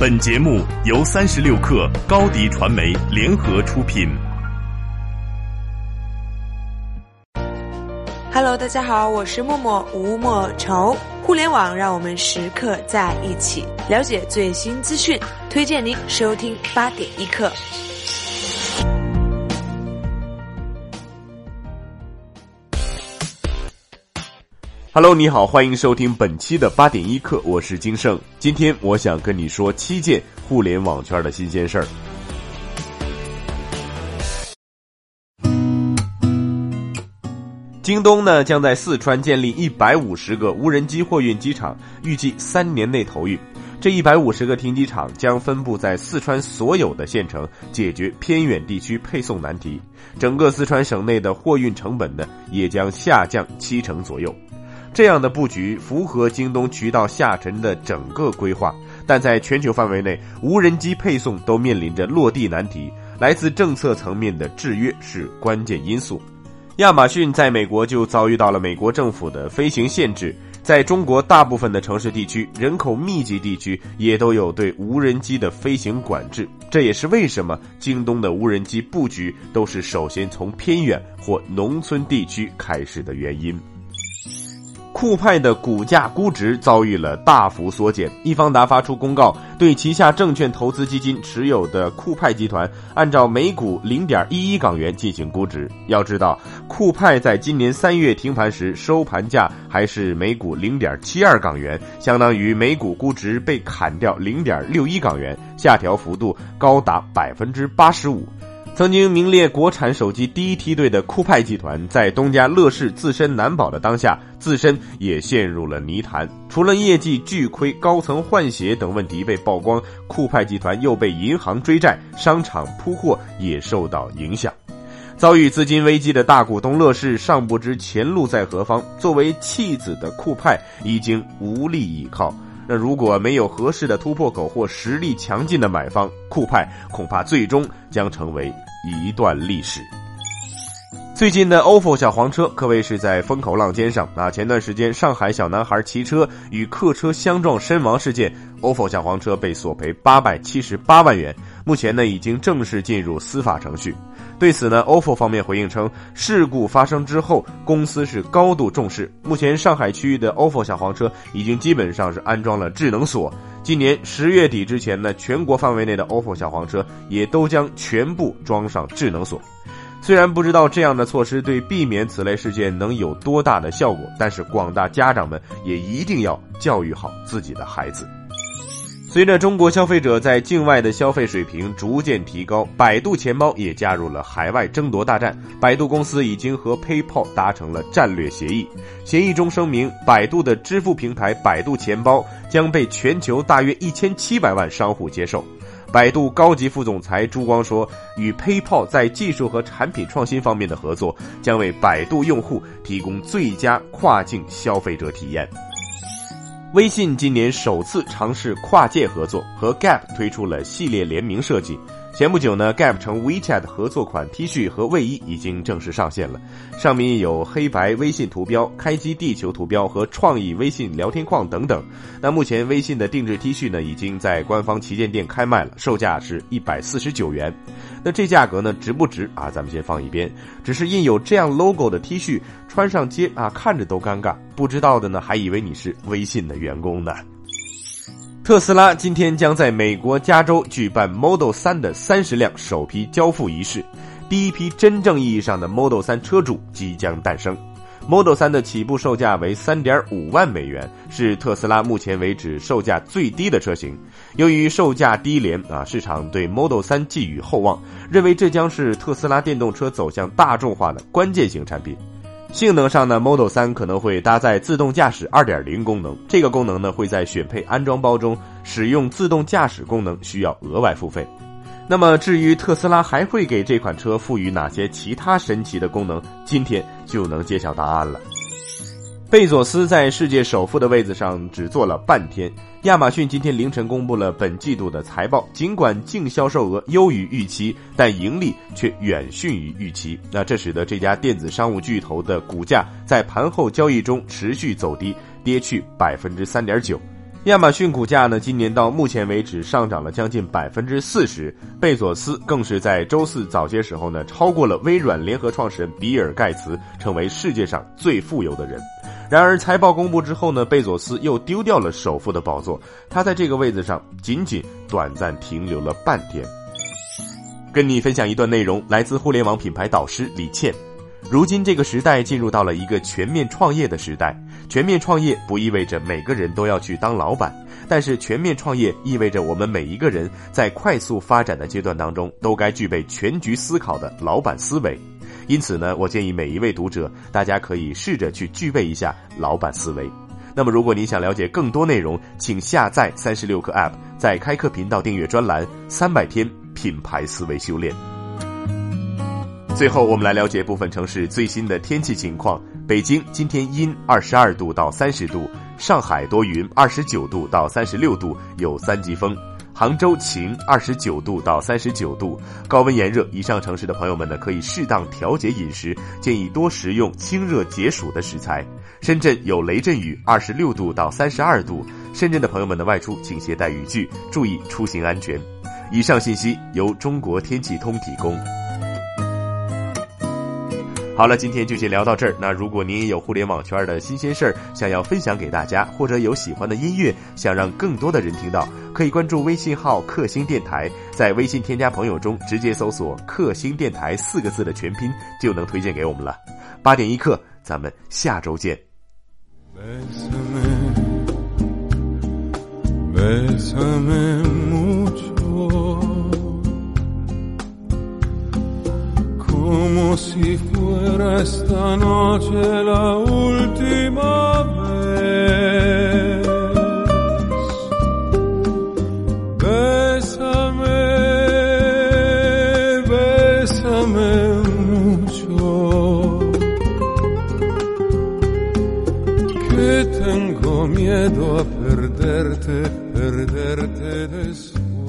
本节目由三十六克高低传媒联合出品。Hello，大家好，我是默默吴莫愁。互联网让我们时刻在一起，了解最新资讯，推荐您收听八点一刻。Hello，你好，欢迎收听本期的八点一刻，我是金盛。今天我想跟你说七件互联网圈的新鲜事儿。京东呢将在四川建立一百五十个无人机货运机场，预计三年内投运。这一百五十个停机场将分布在四川所有的县城，解决偏远地区配送难题。整个四川省内的货运成本呢也将下降七成左右。这样的布局符合京东渠道下沉的整个规划，但在全球范围内，无人机配送都面临着落地难题。来自政策层面的制约是关键因素。亚马逊在美国就遭遇到了美国政府的飞行限制，在中国大部分的城市地区、人口密集地区也都有对无人机的飞行管制。这也是为什么京东的无人机布局都是首先从偏远或农村地区开始的原因。酷派的股价估值遭遇了大幅缩减，易方达发出公告，对旗下证券投资基金持有的酷派集团按照每股零点一一港元进行估值。要知道，酷派在今年三月停盘时收盘价还是每股零点七二港元，相当于每股估值被砍掉零点六一港元，下调幅度高达百分之八十五。曾经名列国产手机第一梯队的酷派集团，在东家乐视自身难保的当下，自身也陷入了泥潭。除了业绩巨亏、高层换血等问题被曝光，酷派集团又被银行追债、商场铺货也受到影响。遭遇资金危机的大股东乐视尚不知前路在何方，作为弃子的酷派已经无力依靠。那如果没有合适的突破口或实力强劲的买方，酷派恐怕最终将成为一段历史。最近的 ofo 小黄车可谓是在风口浪尖上啊！前段时间上海小男孩骑车与客车相撞身亡事件，ofo 小黄车被索赔八百七十八万元，目前呢已经正式进入司法程序。对此呢，ofo 方面回应称，事故发生之后，公司是高度重视。目前上海区域的 ofo 小黄车已经基本上是安装了智能锁。今年十月底之前呢，全国范围内的 ofo 小黄车也都将全部装上智能锁。虽然不知道这样的措施对避免此类事件能有多大的效果，但是广大家长们也一定要教育好自己的孩子。随着中国消费者在境外的消费水平逐渐提高，百度钱包也加入了海外争夺大战。百度公司已经和 PayPal 达成了战略协议，协议中声明，百度的支付平台百度钱包将被全球大约一千七百万商户接受。百度高级副总裁朱光说，与 PayPal 在技术和产品创新方面的合作，将为百度用户提供最佳跨境消费者体验。微信今年首次尝试跨界合作，和 Gap 推出了系列联名设计。前不久呢，Gap 成 WeChat 合作款 T 恤和卫衣已经正式上线了，上面有黑白微信图标、开机地球图标和创意微信聊天框等等。那目前微信的定制 T 恤呢，已经在官方旗舰店开卖了，售价是一百四十九元。那这价格呢，值不值啊？咱们先放一边。只是印有这样 logo 的 T 恤穿上街啊，看着都尴尬。不知道的呢，还以为你是微信的员工呢。特斯拉今天将在美国加州举办 Model 3的三十辆首批交付仪式，第一批真正意义上的 Model 3车主即将诞生。Model 3的起步售价为三点五万美元，是特斯拉目前为止售价最低的车型。由于售价低廉啊，市场对 Model 3寄予厚望，认为这将是特斯拉电动车走向大众化的关键性产品。性能上呢，Model 3可能会搭载自动驾驶2.0功能，这个功能呢会在选配安装包中使用自动驾驶功能，需要额外付费。那么至于特斯拉还会给这款车赋予哪些其他神奇的功能，今天就能揭晓答案了。贝佐斯在世界首富的位子上只坐了半天。亚马逊今天凌晨公布了本季度的财报，尽管净销售额优于预期，但盈利却远逊于预期。那这使得这家电子商务巨头的股价在盘后交易中持续走低，跌去百分之三点九。亚马逊股价呢，今年到目前为止上涨了将近百分之四十。贝佐斯更是在周四早些时候呢，超过了微软联合创始人比尔盖茨，成为世界上最富有的人。然而财报公布之后呢，贝佐斯又丢掉了首富的宝座，他在这个位子上仅仅短暂停留了半天。跟你分享一段内容，来自互联网品牌导师李倩。如今这个时代进入到了一个全面创业的时代。全面创业不意味着每个人都要去当老板，但是全面创业意味着我们每一个人在快速发展的阶段当中都该具备全局思考的老板思维。因此呢，我建议每一位读者，大家可以试着去具备一下老板思维。那么，如果你想了解更多内容，请下载三十六课 App，在开课频道订阅专栏《三百天品牌思维修炼》。最后，我们来了解部分城市最新的天气情况。北京今天阴，二十二度到三十度；上海多云，二十九度到三十六度，有三级风；杭州晴，二十九度到三十九度，高温炎热。以上城市的朋友们呢，可以适当调节饮食，建议多食用清热解暑的食材。深圳有雷阵雨，二十六度到三十二度。深圳的朋友们的外出请携带雨具，注意出行安全。以上信息由中国天气通提供。好了，今天就先聊到这儿。那如果您也有互联网圈的新鲜事儿想要分享给大家，或者有喜欢的音乐想让更多的人听到，可以关注微信号“克星电台”，在微信添加朋友中直接搜索“克星电台”四个字的全拼，就能推荐给我们了。八点一刻，咱们下周见。Si fuera esta noche la última vez. Bésame, bésame mucho, que tengo miedo a perderte, perderte después.